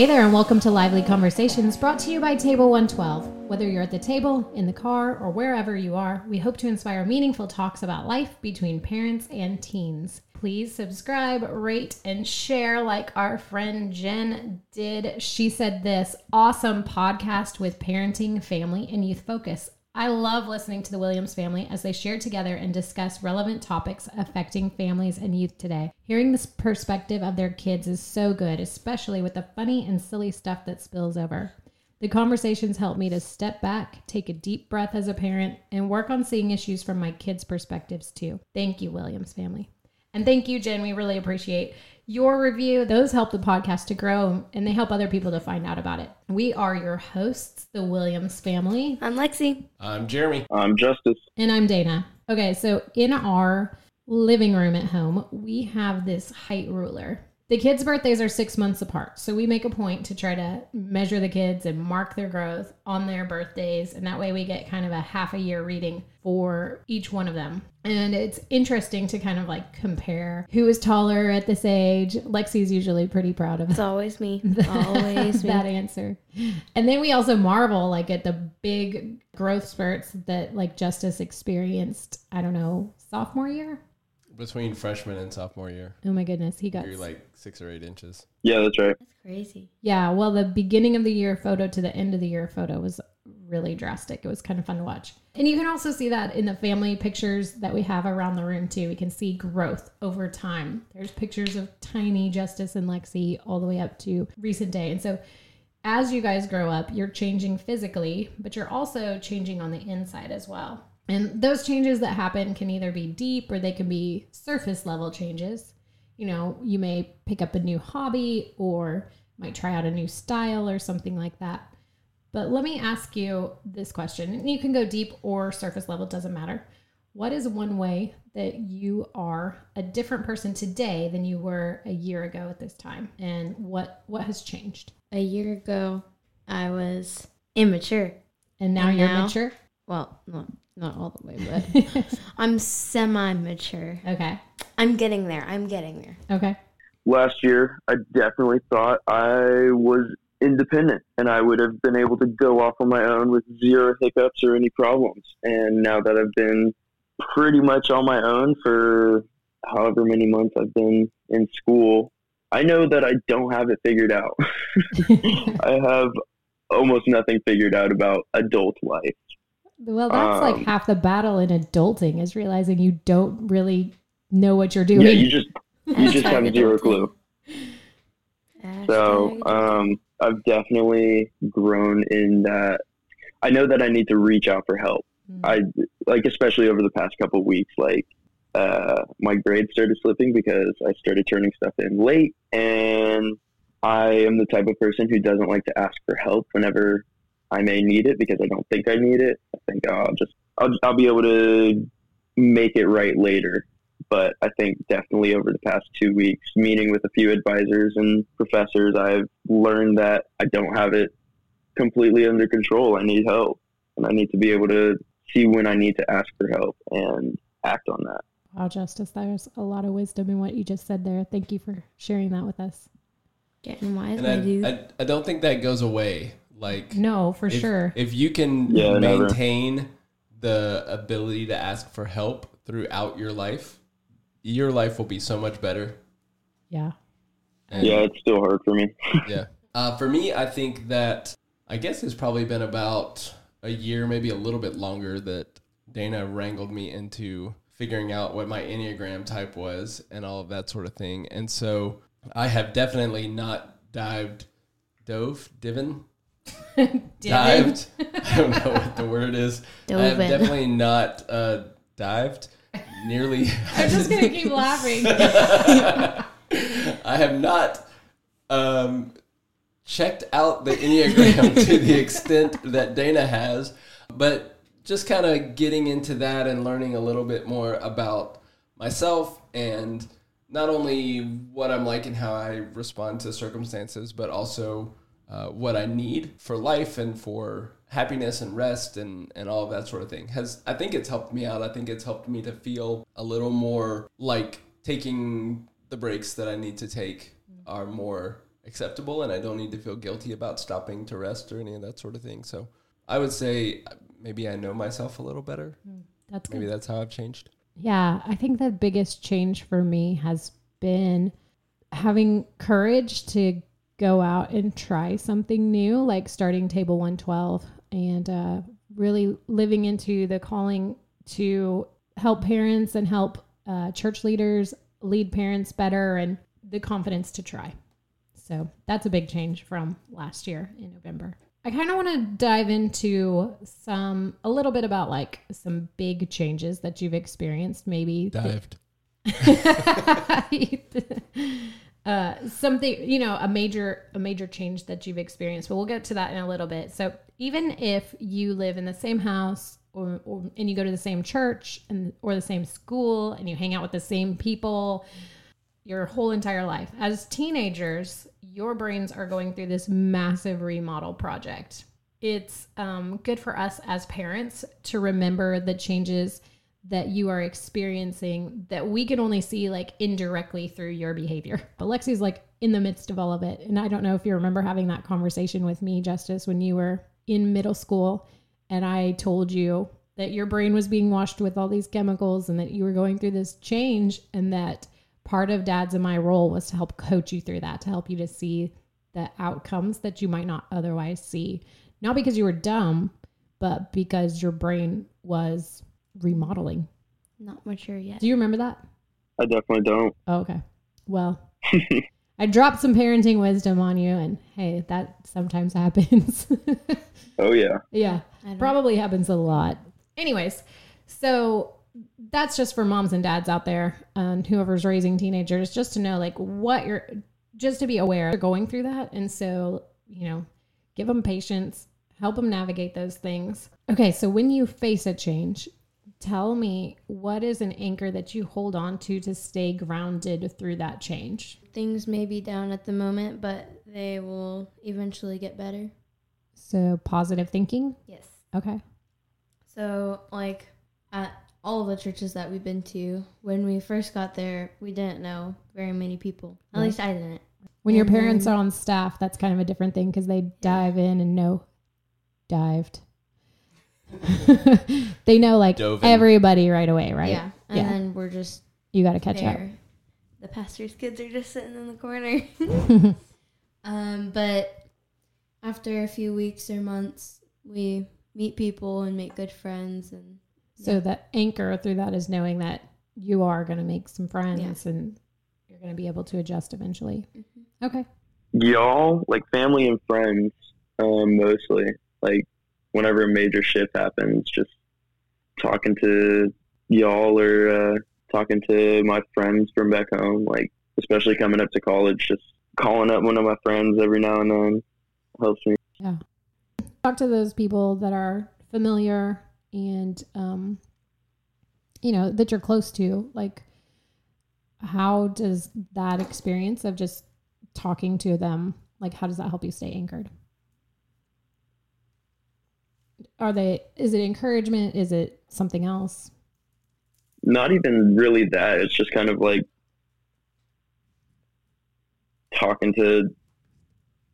Hey there, and welcome to Lively Conversations brought to you by Table 112. Whether you're at the table, in the car, or wherever you are, we hope to inspire meaningful talks about life between parents and teens. Please subscribe, rate, and share like our friend Jen did. She said this awesome podcast with parenting, family, and youth focus. I love listening to the Williams family as they share together and discuss relevant topics affecting families and youth today. Hearing this perspective of their kids is so good, especially with the funny and silly stuff that spills over. The conversations help me to step back, take a deep breath as a parent, and work on seeing issues from my kids' perspectives too. Thank you, Williams family. And thank you, Jen. We really appreciate your review. Those help the podcast to grow and they help other people to find out about it. We are your hosts, the Williams family. I'm Lexi. I'm Jeremy. I'm Justice. And I'm Dana. Okay, so in our living room at home, we have this height ruler. The kids' birthdays are six months apart. So we make a point to try to measure the kids and mark their growth on their birthdays. And that way we get kind of a half a year reading for each one of them. And it's interesting to kind of like compare who is taller at this age. Lexi's usually pretty proud of It's always me. Always me. that answer. And then we also marvel like at the big growth spurts that like Justice experienced, I don't know, sophomore year. Between freshman and sophomore year, Oh my goodness, he got you're like six or eight inches. Yeah, that's right. That's crazy. Yeah, well, the beginning of the year photo to the end of the year photo was really drastic. It was kind of fun to watch. And you can also see that in the family pictures that we have around the room, too. We can see growth over time. There's pictures of tiny Justice and Lexi all the way up to recent day. And so as you guys grow up, you're changing physically, but you're also changing on the inside as well. And those changes that happen can either be deep or they can be surface level changes. You know, you may pick up a new hobby or might try out a new style or something like that. But let me ask you this question. And you can go deep or surface level, doesn't matter. What is one way that you are a different person today than you were a year ago at this time? And what what has changed? A year ago, I was immature. And now And you're now? mature? Well, no, Not all the way, but I'm semi mature. okay. I'm getting there. I'm getting there. Okay. Last year, I definitely thought I was independent and I would have been able to go off on my own with zero hiccups or any problems. And now that I've been pretty much on my own for however many months I've been in school, I know that I don't have it figured out. I have almost nothing figured out about adult life. Well, that's like Um, half the battle in adulting is realizing you don't really know what you're doing. Yeah, you just you just have Hashtag zero clue. So um, I've definitely grown in that. I know that I need to reach out for help. Mm. I like, especially over the past couple of weeks, like uh, my grades started slipping because I started turning stuff in late, and I am the type of person who doesn't like to ask for help whenever I may need it because I don't think I need it. I think oh, I'll just I'll, I'll be able to make it right later. But I think definitely over the past two weeks, meeting with a few advisors and professors, I've learned that I don't have it completely under control. I need help, and I need to be able to see when I need to ask for help and act on that. Wow, Justice, there's a lot of wisdom in what you just said there. Thank you for sharing that with us. Getting wise, And I, dude. I, I don't think that goes away. Like, No, for if, sure. if you can Yeah, never. maintain the ability to ask for help throughout your life, your life will be so much better. yeah. And- Yeah, it's still hard for me. yeah. Uh, for me, I think that I guess it's probably been about a year, maybe a little bit longer, that Dana wrangled me into figuring out what my Enneagram type was and all of that sort of thing. And so I have definitely not dived, dove, divin, dived. I don't know what the word is. I have in. definitely not uh, dived nearly. I'm just going to keep laughing. I have not um, checked out the Enneagram to the extent that Dana has, but just kind of getting into that and learning a little bit more about myself and not only what I'm like and how I respond to circumstances, but also uh, what I need for life and for happiness and rest and, and all of that sort of thing has I think it's helped me out. I think it's helped me to feel a little more like taking the breaks that I need to take are more acceptable, and I don't need to feel guilty about stopping to rest or any of that sort of thing. So I would say maybe I know myself a little better. That's good. Maybe that's how I've changed. Yeah, I think the biggest change for me has been having courage to go out and try something new, like starting Table 112 and uh, really living into the calling to help parents and help uh, church leaders lead parents better and the confidence to try. So that's a big change from last year in November. I kind of want to dive into some, a little bit about like some big changes that you've experienced, maybe Dived. uh, something you know a major a major change that you've experienced but we'll get to that in a little bit. So even if you live in the same house or, or and you go to the same church and or the same school and you hang out with the same people your whole entire life as teenagers your brains are going through this massive remodel project. It's um, good for us as parents to remember the changes that you are experiencing that we can only see like indirectly through your behavior. But Lexi's like in the midst of all of it. And I don't know if you remember having that conversation with me, Justice, when you were in middle school and I told you that your brain was being washed with all these chemicals and that you were going through this change and that part of dad's and my role was to help coach you through that, to help you to see the outcomes that you might not otherwise see. Not because you were dumb, but because your brain was remodeling. Not mature yet. Do you remember that? I definitely don't. Oh, okay. Well, I dropped some parenting wisdom on you, and hey, that sometimes happens. Oh yeah. yeah, I don't- probably happens a lot. Anyways, so that's just for moms and dads out there and whoever's raising teenagers, just to know like what you're, just to be aware they're going through that, and so you know, give them patience, help them navigate those things. Okay, so when you face a change, tell me what is an anchor that you hold on to to stay grounded through that change. Things may be down at the moment, but they will eventually get better. So positive thinking. Yes. Okay. So, like, at all the churches that we've been to, when we first got there, we didn't know very many people. At Right. least I didn't. When your parents then- are on staff, that's kind of a different thing because they dive in and know dived. they know like Dove in. everybody right away, right? Yeah. And Yeah. then we're just You got to catch up. there. The pastor's kids are just sitting in the corner. um, but after a few weeks or months, we meet people and make good friends. And So the anchor through that is knowing that you are going to make some friends and you're going to be able to adjust eventually. Mhm. Okay. Y'all, like family and friends, um, mostly. Like whenever a major shift happens, just talking to y'all or uh, talking to my friends from back home. Like especially coming up to college, just calling up one of my friends every now and then helps me. Yeah. Talk to those people that are familiar and um you know that you're close to like how does that experience of just talking to them like how does that help you stay anchored are they is it encouragement is it something else Not even really that. It's just kind of like talking to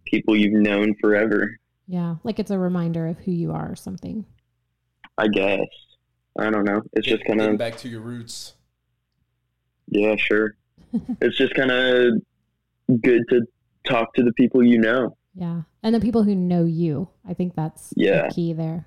people you've known forever. yeah like it's a reminder of who you are or something I guess. I don't know. It's just kind of back to your roots. yeah, sure. it's just kind of good to talk to the people you know. Yeah and the people who know you i think that's Yeah. the key there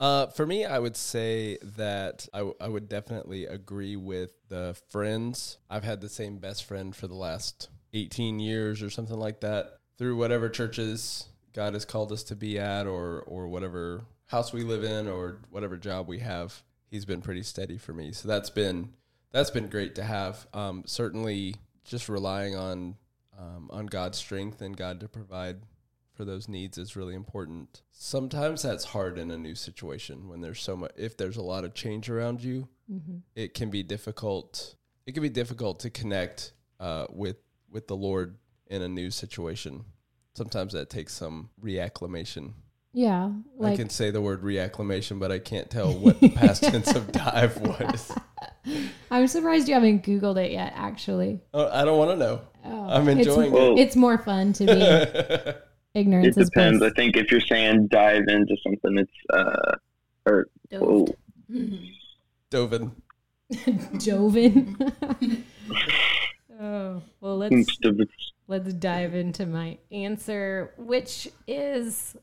Uh, for me, I would say that I, w- I would definitely agree with the friends. I've had the same best friend for the last 18 years or something like that through whatever churches God has called us to be at or, or whatever house we live in or whatever job we have. He's been pretty steady for me. So that's been, that's been great to have. Um, certainly just relying on, um, on God's strength and God to provide for those needs is really important. Sometimes that's hard in a new situation when there's so much if there's a lot of change around you, mm-hmm. it can be difficult it can be difficult to connect uh, with with the Lord in a new situation. Sometimes that takes some reacclimation. yeah I can say the word reacclimation, but I can't tell what the past tense of dive was. i'm surprised you haven't googled it yet actually Oh, I don't want to know. Oh, I'm enjoying it's, it. It's more fun to be ignorance It is depends. I think if you're saying dive into something, it's uh, or oh, Dove. Mhm. Dovin. Joven. oh well, let's let's dive into my answer, which is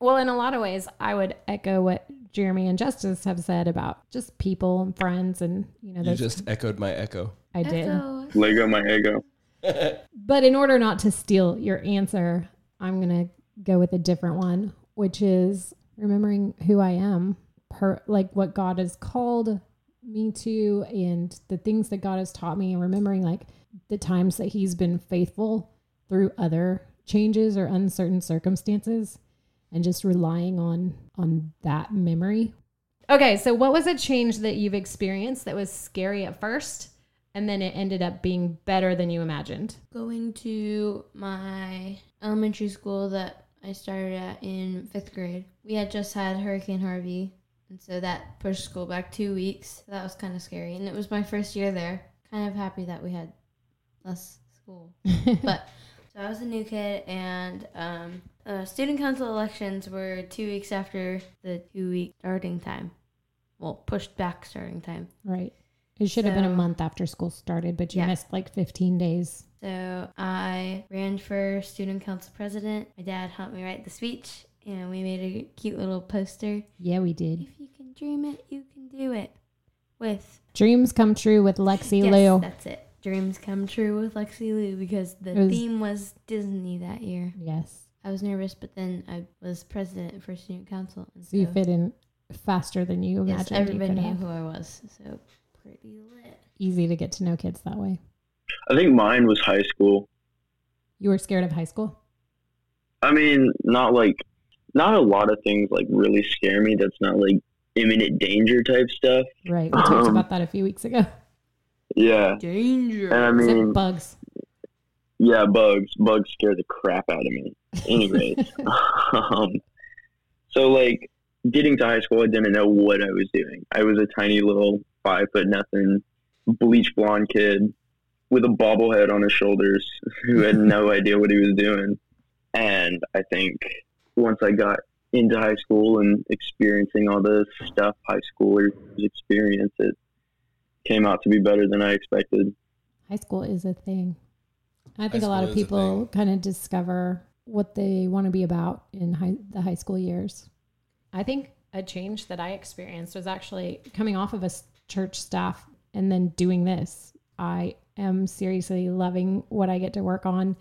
well, in a lot of ways, I would echo what Jeremy and Justice have said about just people and friends, and you know, You just echoed my echo. I did. Echo. Lego my ego. But in order not to steal your answer, I'm going to go with a different one, which is remembering who I am, per like what God has called me to and the things that God has taught me and remembering like the times that he's been faithful through other changes or uncertain circumstances and just relying on on that memory. Okay, so what was a change that you've experienced that was scary at first and then it ended up being better than you imagined? Going to my elementary school that I started at in fifth grade. We had just had Hurricane Harvey, and so that pushed school back two weeks. That was kind of scary, and it was my first year there. Kind of happy that we had less school, but so I was a new kid, and um, uh, student council elections were two weeks after the two week starting time. Well, pushed back starting time. Right. It should have been a month after school started, but you Yeah. missed like 15 days. So I ran for student council president. My dad helped me write the speech, and we made a cute little poster. Yeah, we did. If you can dream it, you can do it. With Dreams come true with Lexi yes, Lou. that's it. Dreams come true with Lexi Lou because the was- theme was Disney that year. Yes. I was nervous, but then I was president for student council, and So you fit in faster than you yes, imagined. you everybody could knew have. who I was. So pretty lit. Easy to get to know kids that way. I think mine was high school. You were scared of high school? I mean, not like, not a lot of things like really scare me. That's not like imminent danger type stuff. Right. We talked Um, about that a few weeks ago. Yeah, Danger. and I Is it mean, bugs? yeah, bugs. Bugs scare the crap out of me. Anyways, um, so like getting to high school, I didn't know what I was doing. I was a tiny little five foot nothing, bleach blonde kid with a bobblehead on his shoulders who had no idea what he was doing. And I think once I got into high school and experiencing all the stuff high schoolers experience, it came out to be better than I expected. high school is a thing. I High think a lot of people kind of discover what they want to be about in high, the high school years. I think a change that I experienced was actually coming off of a s- church staff and then doing this. I am seriously loving what I get to work on.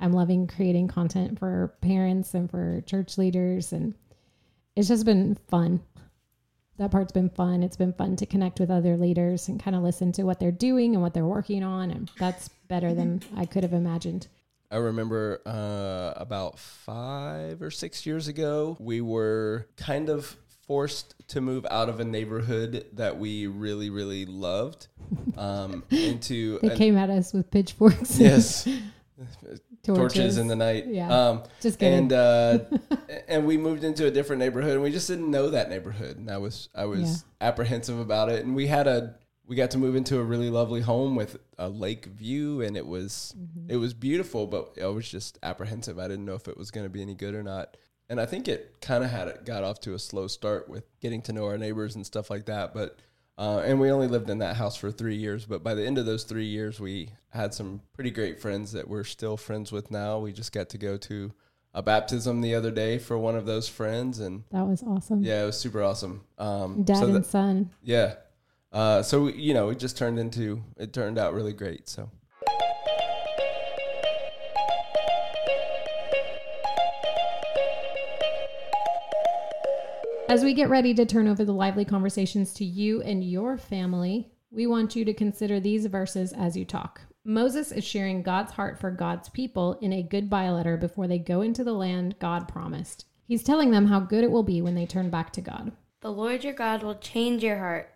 I'm loving creating content for parents and for church leaders and it's just been fun. That part's been fun. It's been fun to connect with other leaders and kind of listen to what they're doing and what they're working on and that's better than I could have imagined. I remember uh, about five or six years ago, we were kind of forced to move out of a neighborhood that we really, really loved um, into They an- came at us with pitchforks. yes torches. torches in the night. Yeah. Um, Just kidding. and uh, and we moved into a different neighborhood, and we just didn't know that neighborhood, and I was I was apprehensive about it, and we had a we got to move into a really lovely home with a lake view, and it was Mm-hmm. it was beautiful, but I was just apprehensive. I didn't know if it was going to be any good or not. And I think it kind of had it got off to a slow start with getting to know our neighbors and stuff like that. But uh, and we only lived in that house for three years. But by the end of those three years, we had some pretty great friends that we're still friends with now. We just got to go to a baptism the other day for one of those friends, and that was awesome. yeah, it was super awesome. Um, Dad so and that- son. yeah. Uh, so we- you know, it just turned into it turned out really great. So As we get ready to turn over the lively conversations to you and your family, we want you to consider these verses as you talk. Moses is sharing God's heart for God's people in a goodbye letter before they go into the land God promised. He's telling them how good it will be when they turn back to God. The Lord your God will change your heart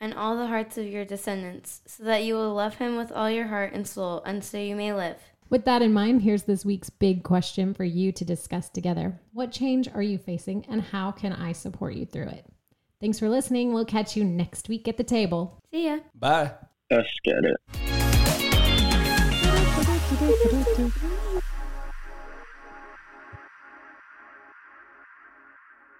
and all the hearts of your descendants, so that you will love him with all your heart and soul, and so you may live. With that in mind, here's this week's big question for you to discuss together. What change are you facing, and how can I support you through it? Thanks for listening. We'll catch you next week at the table. See ya. bye. Let's get it.